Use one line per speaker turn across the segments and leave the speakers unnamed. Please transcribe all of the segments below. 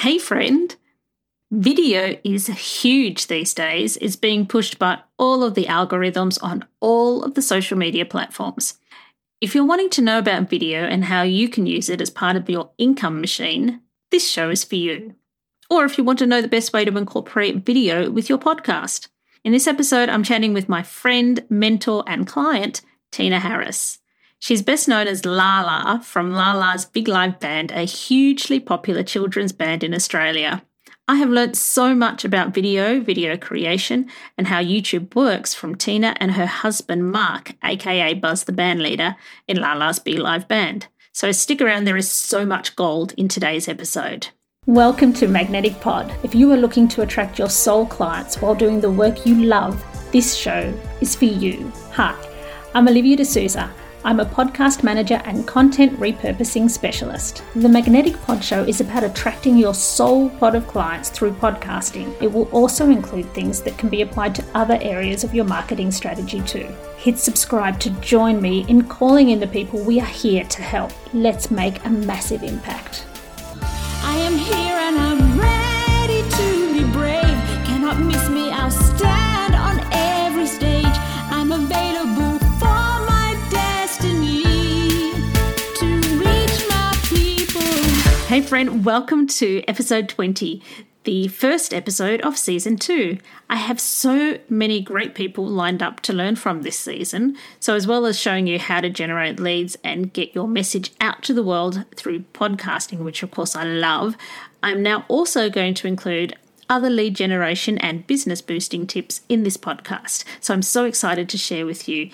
Hey, friend. Video is huge these days. It's being pushed by all of the algorithms on all of the social media platforms. If you're wanting to know about video and how you can use it as part of your income machine, this show is for you. Or if you want to know the best way to incorporate video with your podcast. In this episode, I'm chatting with my friend, mentor, and client, Tina Harris. She's best known as Lah-Lah from Lah-Lah's Big Live Band, a hugely popular children's band in Australia. I have learnt so much about video, video creation, and how YouTube works from Tina and her husband Mark, aka Buzz the band leader, in Lah-Lah's Big Live Band. So stick around, there is so much gold in today's episode. Welcome to Magnetic Pod. If you are looking to attract your soul clients while doing the work you love, this show is for you. Hi, I'm Olivia D'Souza I'm a podcast manager and content repurposing specialist. The Magnetic Pod Show is about attracting your soul pod of clients through podcasting. It will also include things that can be applied to other areas of your marketing strategy too. Hit subscribe to join me in calling in the people we are here to help. Let's make a massive impact. I am here and I'm Hey, friend, welcome to episode 20, the first episode of season two. I have so many great people lined up to learn from this season. So, as well as showing you how to generate leads and get your message out to the world through podcasting, which of course I love, I'm now also going to include other lead generation and business boosting tips in this podcast. So I'm so excited to share with you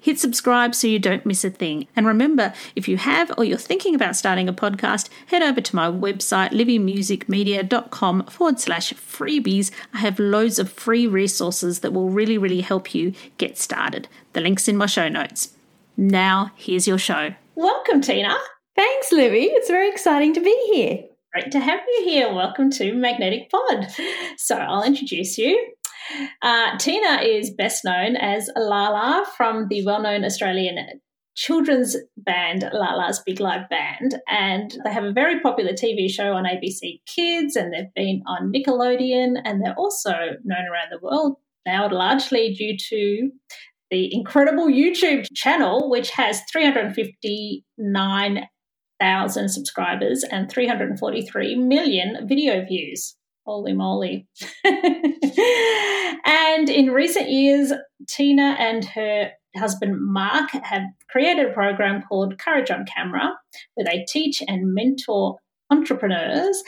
Hit subscribe so you don't miss a thing. And remember, if you have or you're thinking about starting a podcast, head over to my website, livvimusicmedia.com forward slash freebies. I have loads of free resources that will really, really help you get started. The link's in my show notes. Now, here's your show. Welcome, Tina.
Thanks, Livvi. It's very exciting to be here.
Great to have you here. Welcome to Magnetic Pod. So, I'll introduce you. Uh, Tina is best known as Lah-Lah from the well known Australian children's band Lah-Lah's Big Live Band, and they have a very popular TV show on ABC Kids, and they've been on Nickelodeon, and they're also known around the world now, largely due to the incredible YouTube channel, which has 359,000 subscribers and 343 million video views. Holy moly. and in recent years, Tina and her husband Mark have created a program called Courage on Camera, where they teach and mentor entrepreneurs,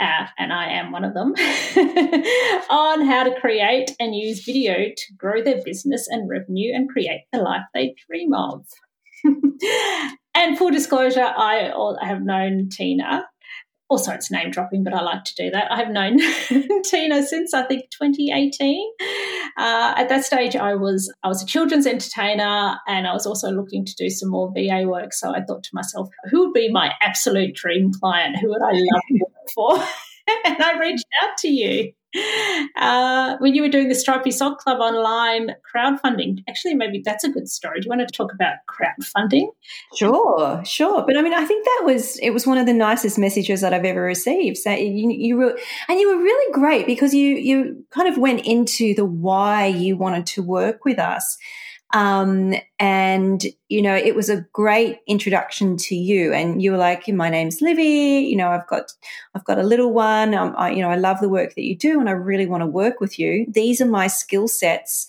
uh, and I am one of them, on how to create and use video to grow their business and revenue and create the life they dream of. and full disclosure, I have known Tina also it's name dropping, but I like to do that. I've known Tina since I think 2018. Uh, at that stage, I was I was a children's entertainer, and I was also looking to do some more VA work. So I thought to myself, who would be my absolute dream client? Who would I love to work for? and I reached out to you uh, when you were doing the Stripy Sock Club online crowdfunding. Actually, maybe that's a good story. Do you want to talk about crowdfunding?
Sure, sure. But I mean, I think that was it was one of the nicest messages that I've ever received. So you, you were, and you were really great because you you kind of went into the why you wanted to work with us. Um, and, you know, it was a great introduction to you. And you were like, my name's Livvi, you know, I've got, I've got a little one. Um, I, you know, I love the work that you do and I really want to work with you. These are my skill sets.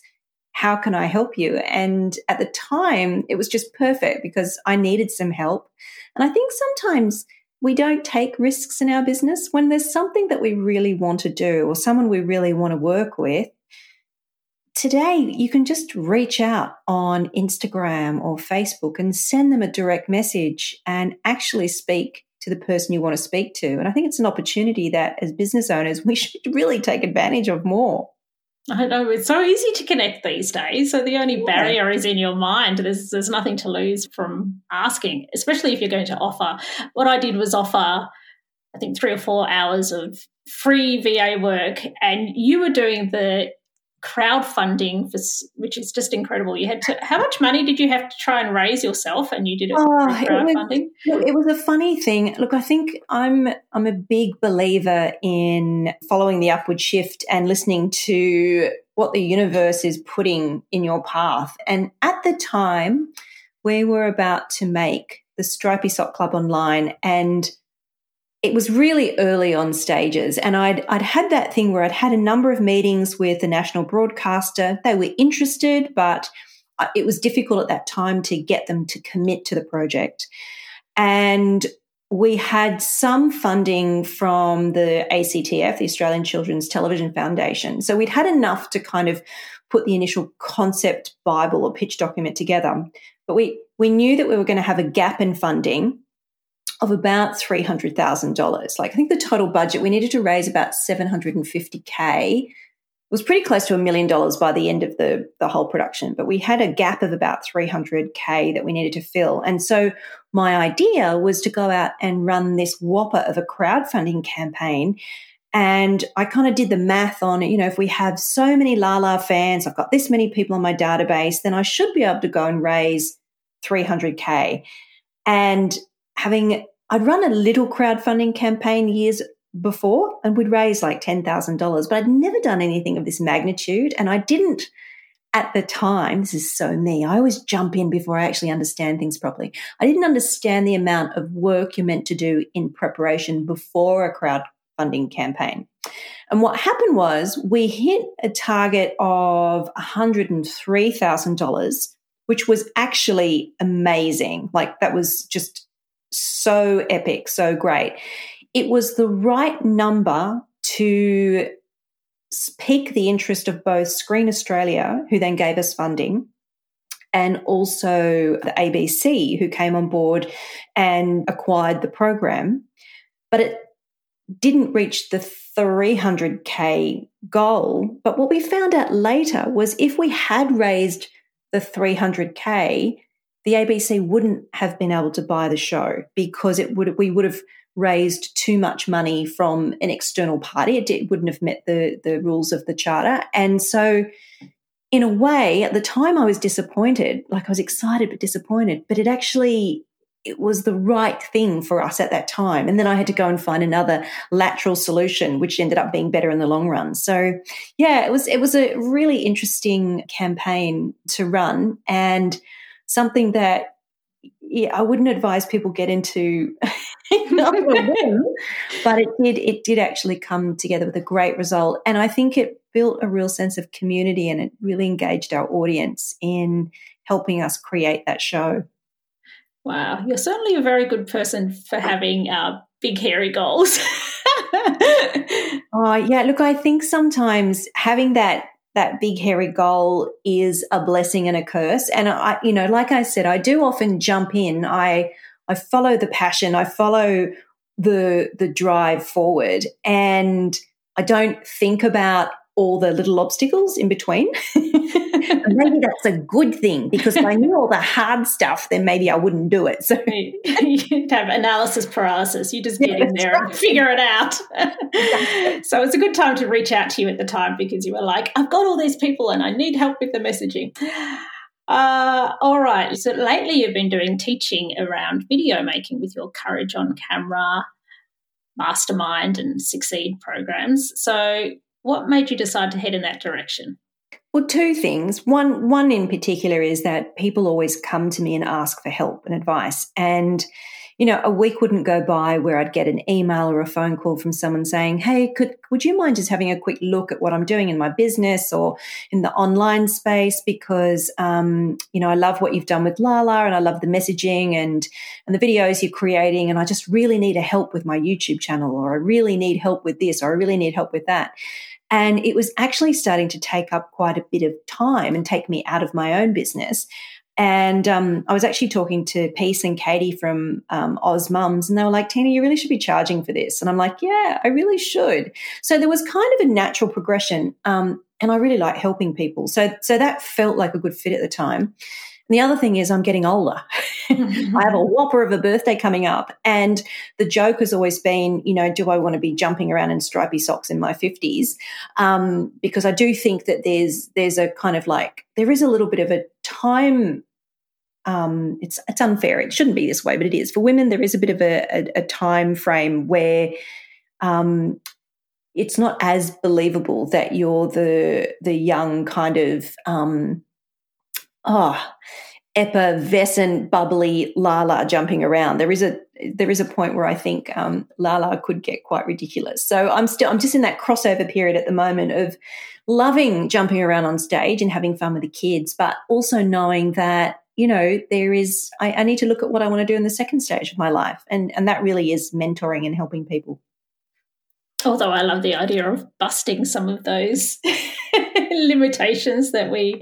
How can I help you? And at the time, it was just perfect because I needed some help. And I think sometimes we don't take risks in our business when there's something that we really want to do or someone we really want to work with today you can just reach out on Instagram or Facebook and send them a direct message and actually speak to the person you want to speak to. And I think it's an opportunity that as business owners, we should really take advantage of more.
I know it's so easy to connect these days. So the only yeah. barrier is in your mind. There's there's nothing to lose from asking, especially if you're going to offer. What I did was offer, I think, three or four hours of free VA work, and you were doing the crowdfunding for which is just incredible. You had to how much money did you have to try and raise yourself and you did it
oh,
crowdfunding
it was, it was a funny thing. Look i think i'm i'm a big believer in following the upward shift and listening to what the universe is putting in your path. And at the time we were about to make the stripy sock club online and it was really early on stages and I'd, I'd had that thing where I'd had a number of meetings with the national broadcaster. They were interested, but uh, it was difficult at that time to get them to commit to the project. And we had some funding from the ACTF, the Australian Children's Television Foundation. So we'd had enough to kind of put the initial concept Bible or pitch document together. But we, we knew that we were going to have a gap in funding of about $300,000. Like I think the total budget, we needed to raise about 750K. It was pretty close to a million dollars by the end of the, the whole production, but we had a gap of about 300K that we needed to fill. And so my idea was to go out and run this whopper of a crowdfunding campaign. And I kind of did the math on, you know, if we have so many Lah-Lah fans, I've got this many people on my database, then I should be able to go and raise 300K. And having I'd run a little crowdfunding campaign years before and we'd raise like $10,000, but I'd never done anything of this magnitude. And I didn't at the time, this is so me, I always jump in before I actually understand things properly. I didn't understand the amount of work you're meant to do in preparation before a crowdfunding campaign. And what happened was we hit a target of $103,000, which was actually amazing. Like that was just so epic, so great. It was the right number to pique the interest of both Screen Australia, who then gave us funding, and also the ABC, who came on board and acquired the program. But it didn't reach the 300K goal. But what we found out later was if we had raised the 300K, the ABC wouldn't have been able to buy the show because it would we would have raised too much money from an external party. It, wouldn't have met the the rules of the charter, and so in a way, at the time, I was disappointed. Like I was excited but disappointed. But it actually it was the right thing for us at that time. And then I had to go and find another lateral solution, which ended up being better in the long run. So yeah, it was it was a really interesting campaign to run and something that yeah, I wouldn't advise people get into, but it did it did actually come together with a great result, and I think it built a real sense of community, and it really engaged our audience in helping us create that show.
Wow, you're certainly a very good person for having uh, big hairy goals.
oh yeah, look, I think sometimes having that that big hairy goal is a blessing and a curse. And I, you know, like I said, I do often jump in. I I follow the passion. I follow the the drive forward, and I don't think about all the little obstacles in between. maybe that's a good thing because if I knew all the hard stuff, then maybe I wouldn't do it. So
you'd have analysis paralysis. You just get in there right. and figure it out. so it's a good time to reach out to you at the time because you were like, I've got all these people and I need help with the messaging. Uh, all right. So lately you've been doing teaching around video making with your Courage on Camera, Mastermind, and Succeed programs. So what made you decide to head in that direction?
Well, two things. One, one in particular is that people always come to me and ask for help and advice. And, you know, a week wouldn't go by where I'd get an email or a phone call from someone saying, Hey, could, would you mind just having a quick look at what I'm doing in my business or in the online space? Because, um, you know, I love what you've done with Lah-Lah and I love the messaging and, and the videos you're creating. And I just really need a help with my YouTube channel or I really need help with this or I really need help with that. And it was actually starting to take up quite a bit of time and take me out of my own business. And um, I was actually talking to Peace and Katie from um, Oz Mums, and they were like, Tina, you really should be charging for this. And I'm like, yeah, I really should. So there was kind of a natural progression. Um, and I really like helping people. So, so that felt like a good fit at the time. And the other thing is, I'm getting older. I have a whopper of a birthday coming up. And the joke has always been, you know, do I want to be jumping around in stripy socks in my 50s? Um, because I do think that there's there's a kind of like there is a little bit of a time um, it's it's unfair. It shouldn't be this way, but it is for women. There is a bit of a, a, a time frame where um, it's not as believable that you're the the young kind of um, oh effervescent, bubbly Lah-Lah jumping around. There is a there is a point where I think um, Lah-Lah could get quite ridiculous. So I'm still I'm just in that crossover period at the moment of loving jumping around on stage and having fun with the kids, but also knowing that you know there is I, I need to look at what I want to do in the second stage of my life, and and that really is mentoring and helping people.
Although I love the idea of busting some of those limitations that we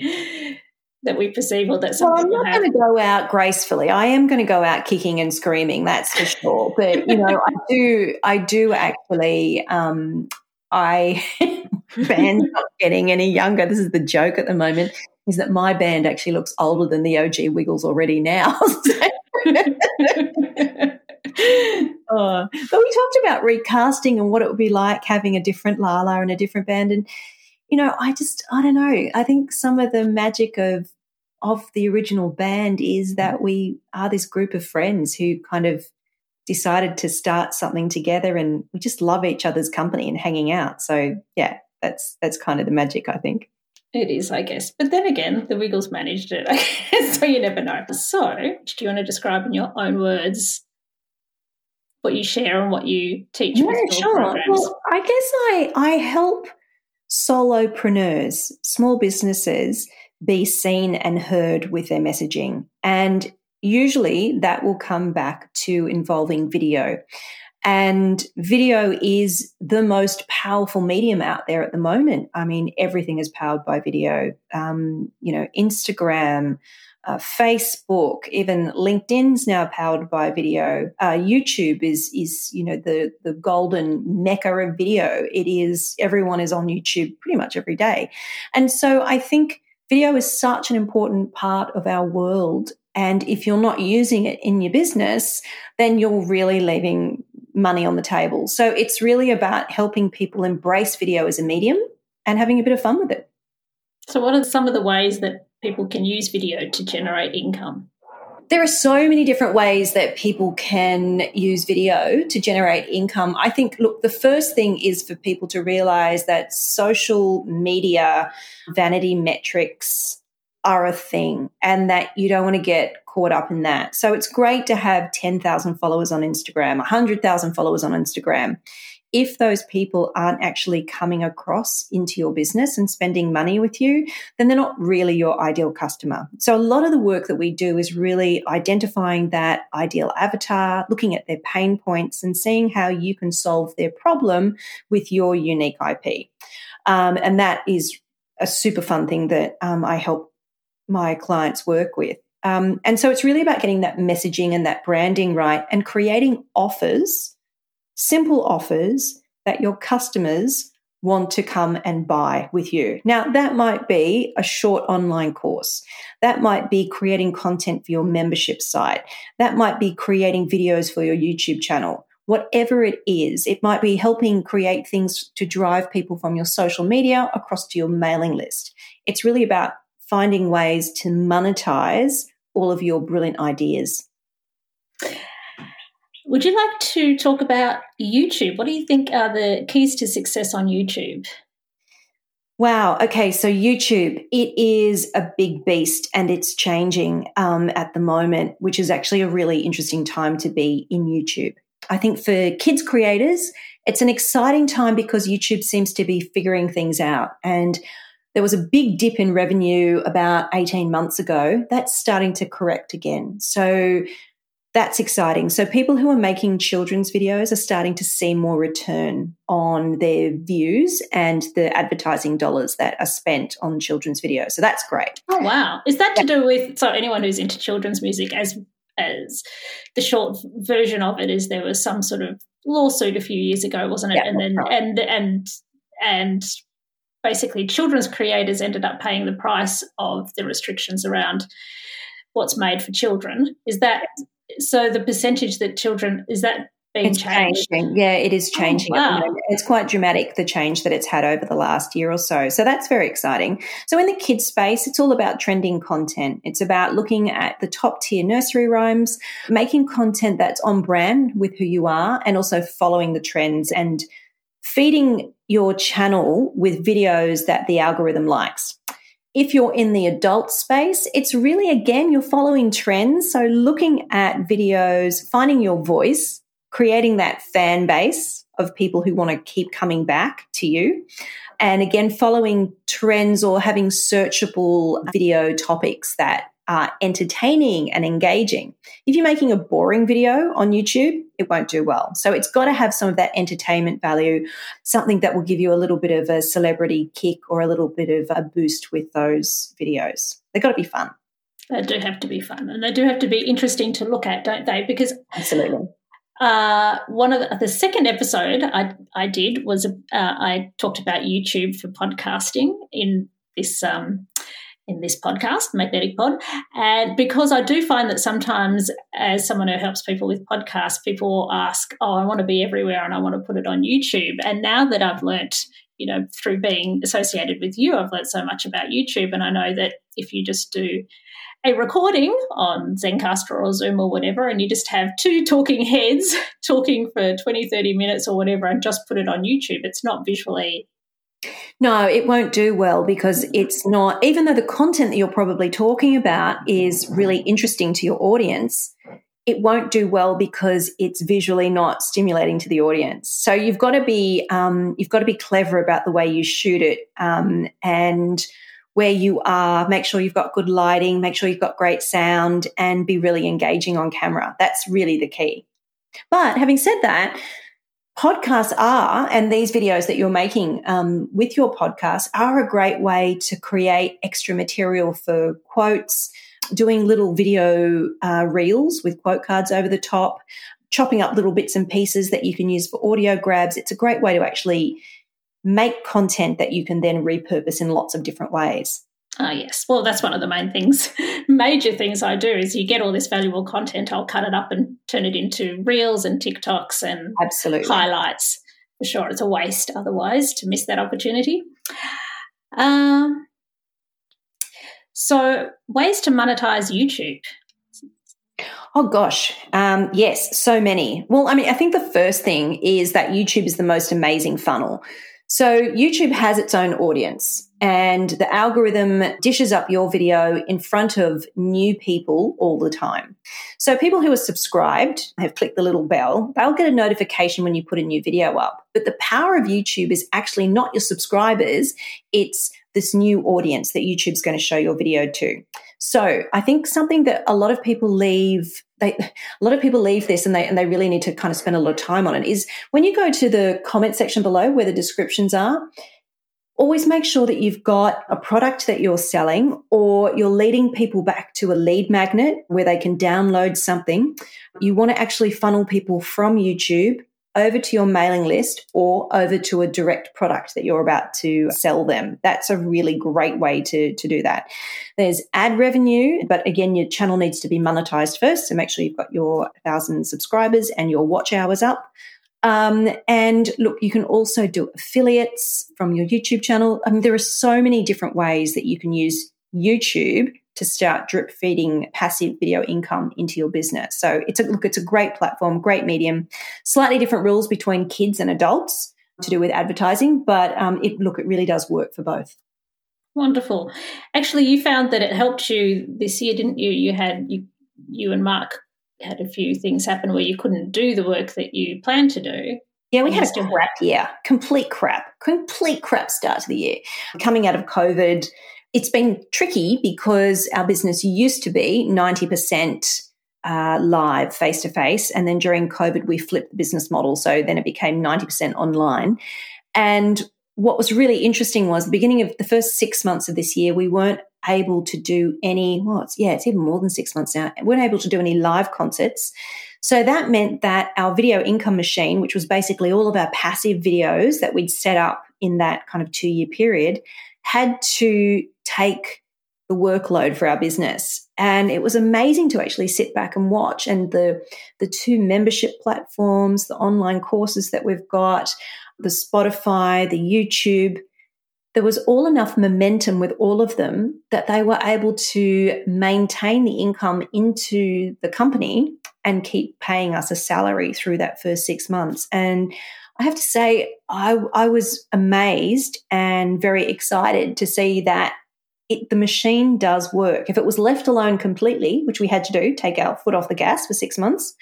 that we perceive or that some
well, I'm not going to go out gracefully. I am going to go out kicking and screaming, that's for sure. But you know, I do, I do actually. Um, I band not getting any younger. This is the joke at the moment. Is that my band actually looks older than the OG Wiggles already now? oh. But we talked about recasting and what it would be like having a different Lah-Lah and a different band. And, you know, I just, I don't know. I think some of the magic of, of the original band is that we are this group of friends who kind of decided to start something together and we just love each other's company and hanging out. So yeah, that's that's kind of the magic, I think.
It is, I guess. But then again, the Wiggles managed it, so you never know. So, do you want to describe in your own words what you share and what you teach?
Yeah, sure. Programs? Well, I guess I I help solopreneurs, small businesses, be seen and heard with their messaging, and usually that will come back to involving video. And video is the most powerful medium out there at the moment. I mean, everything is powered by video. Um, you know, Instagram, uh, Facebook, even LinkedIn's now powered by video. Uh, YouTube is is you know the the golden mecca of video. It is everyone is on YouTube pretty much every day, and so I think video is such an important part of our world. And if you're not using it in your business, then you're really leaving money on the table. So it's really about helping people embrace video as a medium and having a bit of fun with it.
So, what are some of the ways that people can use video to generate income?
There are so many different ways that people can use video to generate income. I think, look, the first thing is for people to realize that social media vanity metrics are a thing and that you don't want to get caught up in that. So it's great to have 10,000 followers on Instagram, 100,000 followers on Instagram if those people aren't actually coming across into your business and spending money with you, then they're not really your ideal customer. So, a lot of the work that we do is really identifying that ideal avatar, looking at their pain points, and seeing how you can solve their problem with your unique IP. Um, and that is a super fun thing that um, I help my clients work with. Um, and so it's really about getting that messaging and that branding right and creating offers simple offers that your customers want to come and buy with you. Now, that might be a short online course. That might be creating content for your membership site. That might be creating videos for your YouTube channel. Whatever it is, it might be helping create things to drive people from your social media across to your mailing list. It's really about finding ways to monetize all of your brilliant ideas.
Would you like to talk about YouTube? What do you think are the keys to success on YouTube?
Wow. Okay. So YouTube, it is a big beast and it's changing um, at the moment, which is actually a really interesting time to be in YouTube. I think for kids creators, it's an exciting time because YouTube seems to be figuring things out. And there was a big dip in revenue about 18 months ago. That's starting to correct again. So that's exciting. So people who are making children's videos are starting to see more return on their views and the advertising dollars that are spent on children's videos. So that's great.
Oh wow. Is that to do with so anyone who's into children's music as as the short version of it is there was some sort of lawsuit a few years ago, wasn't it? Yeah, and then right. and and and basically children's creators ended up paying the price of the restrictions around what's made for children. Is that so? The percentage that children is that being
it's
changed?
changing. Yeah, it is oh, changing.
Oh, wow.
It's quite dramatic the change that it's had over the last year or so. So that's very exciting. So in the kids space, it's all about trending content. It's about looking at the top tier nursery rhymes, making content that's on brand with who you are, and also following the trends and feeding your channel with videos that the algorithm likes. If you're in the adult space, it's really, again, you're following trends. So looking at videos, finding your voice, creating that fan base of people who want to keep coming back to you. And again, following trends or having searchable video topics that are entertaining and engaging. If you're making a boring video on YouTube, it won't do well. So it's got to have some of that entertainment value, something that will give you a little bit of a celebrity kick or a little bit of a boost with those videos. They've got to be fun.
They do have to be fun and they do have to be interesting to look at, don't they? Because
Absolutely.
uh, one of the, the second episode I, I did was uh, I talked about YouTube for podcasting in this um, in this podcast, Magnetic Pod. And because I do find that sometimes, as someone who helps people with podcasts, people ask, Oh, I want to be everywhere and I want to put it on YouTube. And now that I've learnt, you know, through being associated with you, I've learned so much about YouTube. And I know that if you just do a recording on Zencastr or Zoom or whatever, and you just have two talking heads talking for 20, 30 minutes or whatever, and just put it on YouTube, it's not visually
no, it won't do well because it's not, even though the content that you're probably talking about is really interesting to your audience, it won't do well because it's visually not stimulating to the audience. So you've got to be, um, you've got to be clever about the way you shoot it um, and where you are. Make sure you've got good lighting, make sure you've got great sound, and be really engaging on camera. That's really the key. But having said that, podcasts are, and these videos that you're making um, with your podcast are a great way to create extra material for quotes, doing little video uh, reels with quote cards over the top, chopping up little bits and pieces that you can use for audio grabs. It's a great way to actually make content that you can then repurpose in lots of different ways.
Ah, yes. Well, that's one of the main things, major things I do is you get all this valuable content. I'll cut it up and turn it into reels and TikToks and
Absolutely.
highlights. For sure, it's a waste otherwise to miss that opportunity. Um, so, ways to monetize YouTube.
Oh gosh, um, yes, so many. Well, I mean, I think the first thing is that YouTube is the most amazing funnel. So YouTube has its own audience and the algorithm dishes up your video in front of new people all the time. So people who are subscribed have clicked the little bell, they'll get a notification when you put a new video up. But the power of YouTube is actually not your subscribers, it's this new audience that YouTube's going to show your video to. So I think something that a lot of people leave they, a lot of people leave this and they and they really need to kind of spend a lot of time on it is when you go to the comment section below where the descriptions are always make sure that you've got a product that you're selling or you're leading people back to a lead magnet where they can download something. You want to actually funnel people from YouTube over to your mailing list or over to a direct product that you're about to sell them. That's a really great way to, to do that. There's ad revenue, but again, your channel needs to be monetized first. So make sure you've got your thousand subscribers and your watch hours up. Um, and look, you can also do affiliates from your YouTube channel. I mean, there are so many different ways that you can use YouTube to start drip feeding passive video income into your business. So it's a look, it's a great platform, great medium, slightly different rules between kids and adults to do with advertising, but um, it look, it really does work for both.
Wonderful. Actually, you found that it helped you this year, didn't you? You had you you and Mark had a few things happen where you couldn't do the work that you planned to do.
Yeah, we had a crap year, complete crap, complete crap start to the year. Coming out of COVID, it's been tricky because our business used to be 90% uh, live face to face. And then during COVID, we flipped the business model. So then it became 90% online. And what was really interesting was the beginning of the first six months of this year, we weren't able to do any, well, it's, yeah, it's even more than six months now. We weren't able to do any live concerts. So that meant that our video income machine, which was basically all of our passive videos that we'd set up in that kind of two year period, had to take the workload for our business. And it was amazing to actually sit back and watch. And the, the two membership platforms, the online courses that we've got, the Spotify, the YouTube, there was all enough momentum with all of them that they were able to maintain the income into the company and keep paying us a salary through that first six months. And I have to say, I, I was amazed and very excited to see that it, the machine does work. If it was left alone completely, which we had to do, take our foot off the gas for six months,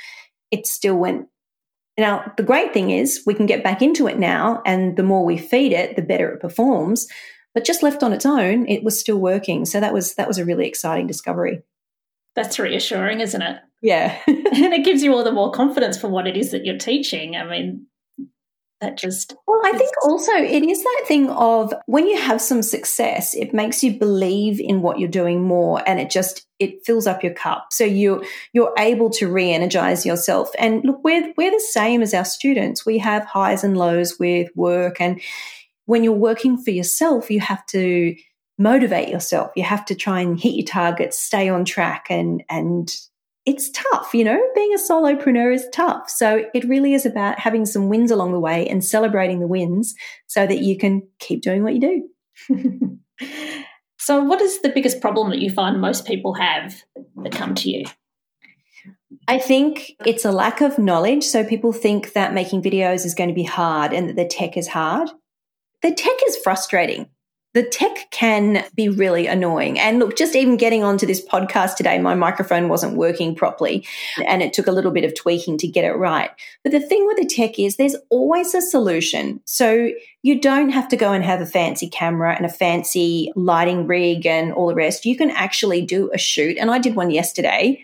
it still went now, the great thing is we can get back into it now, and the more we feed it, the better it performs. But just left on its own, it was still working. So that was that was a really exciting discovery.
That's reassuring, isn't it?
Yeah.
and it gives you all the more confidence for what it is that you're teaching. I mean, that just
well i think also it is that thing of when you have some success it makes you believe in what you're doing more and it just it fills up your cup. So you you're able to re-energize yourself. And look we're we're the same as our students. We have highs and lows with work. And when you're working for yourself you have to motivate yourself. You have to try and hit your targets stay on track and and it's tough, you know, being a solopreneur is tough. So it really is about having some wins along the way and celebrating the wins so that you can keep doing what you
do. so, what is the biggest problem that you find most people have that come to you?
I think it's a lack of knowledge. So people think that making videos is going to be hard and that the tech is hard. The tech is frustrating the tech can be really annoying. And look, just even getting onto this podcast today, my microphone wasn't working properly and it took a little bit of tweaking to get it right. But the thing with the tech is there's always a solution. So you don't have to go and have a fancy camera and a fancy lighting rig and all the rest. You can actually do a shoot. And I did one yesterday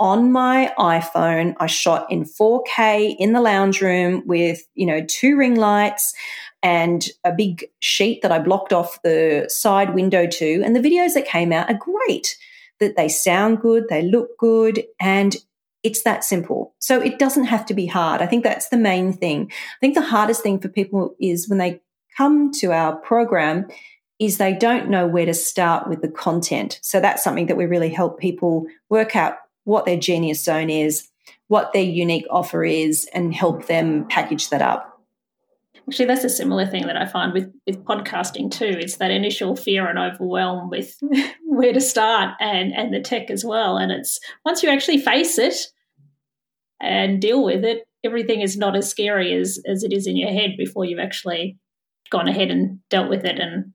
on my iPhone. I shot in 4K in the lounge room with, you know, two ring lights and a big sheet that I blocked off the side window to. And the videos that came out are great, that they sound good, they look good, and it's that simple. So it doesn't have to be hard. I think that's the main thing. I think the hardest thing for people is when they come to our program is they don't know where to start with the content. So that's something that we really help people work out what their genius zone is, what their unique offer is, and help them package that up.
Actually, that's a similar thing that I find with, with podcasting too. It's that initial fear and overwhelm with where to start and, and the tech as well. And it's once you actually face it and deal with it, everything is not as scary as, as it is in your head before you've actually gone ahead and dealt with it and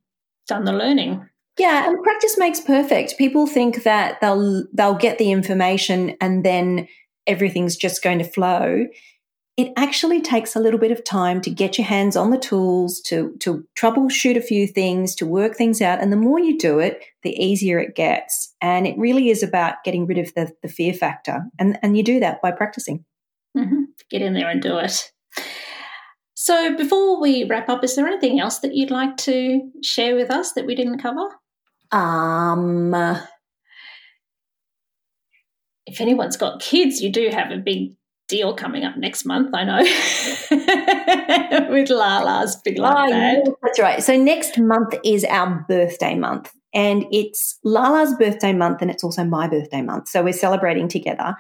done the learning.
Yeah, and practice makes perfect. People think that they'll they'll get the information and then everything's just going to flow it actually takes a little bit of time to get your hands on the tools, to, to troubleshoot a few things, to work things out. And the more you do it, the easier it gets. And it really is about getting rid of the, the fear factor. And, and you do that by practicing.
Mm-hmm. Get in there and do it. So, before we wrap up, is there anything else that you'd like to share with us that we didn't cover?
Um,
if anyone's got kids, you do have a big deal coming up next month, I know, with Lah-Lah's Big Love oh,
That's right. So next month is our birthday month. And it's Lah-Lah's birthday month and it's also my birthday month. So we're celebrating together.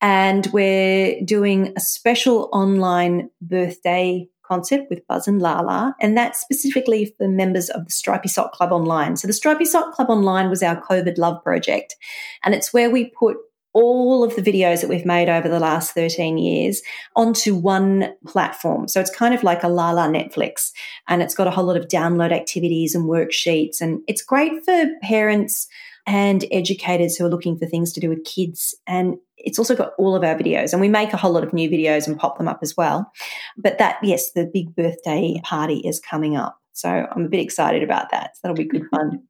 And we're doing a special online birthday concert with Buzz and Lah-Lah, and that's specifically for members of the Stripy Sock Club Online. So the Stripy Sock Club Online was our COVID love project, and it's where we put all of the videos that we've made over the last 13 years onto one platform. So it's kind of like a Lah-Lah Netflix and it's got a whole lot of download activities and worksheets. And it's great for parents and educators who are looking for things to do with kids. And it's also got all of our videos and we make a whole lot of new videos and pop them up as well. But that, yes, the big birthday party is coming up. So I'm a bit excited about that. So that'll be good fun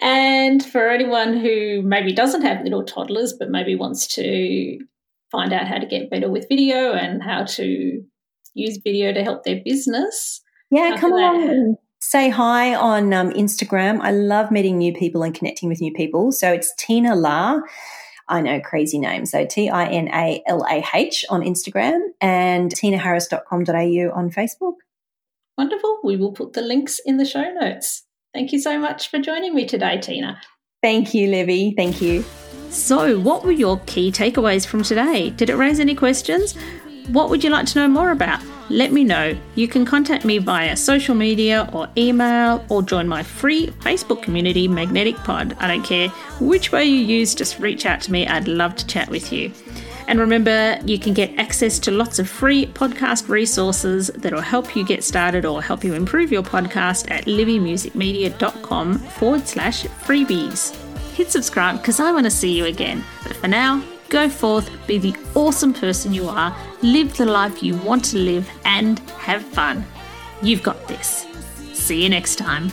and for anyone who maybe doesn't have little toddlers but maybe wants to find out how to get better with video and how to use video to help their business.
Yeah, come along and say hi on um, Instagram. I love meeting new people and connecting with new people. So it's Tina Lah. I know, crazy name. So T I N A L A H on Instagram and tinaharris.com.au on Facebook.
Wonderful. We will put the links in the show notes. Thank you so much for joining me today, Tina.
Thank you, Livvi. Thank you.
So, what were your key takeaways from today? Did it raise any questions? What would you like to know more about? Let me know. You can contact me via social media or email or join my free Facebook community, Magnetic Pod. I don't care which way you use, just reach out to me. I'd love to chat with you. And remember, you can get access to lots of free podcast resources that will help you get started or help you improve your podcast at livvimusicmedia.com forward slash freebies. Hit subscribe because I want to see you again. But for now, go forth, be the awesome person you are, live the life you want to live, and have fun. You've got this. See you next time.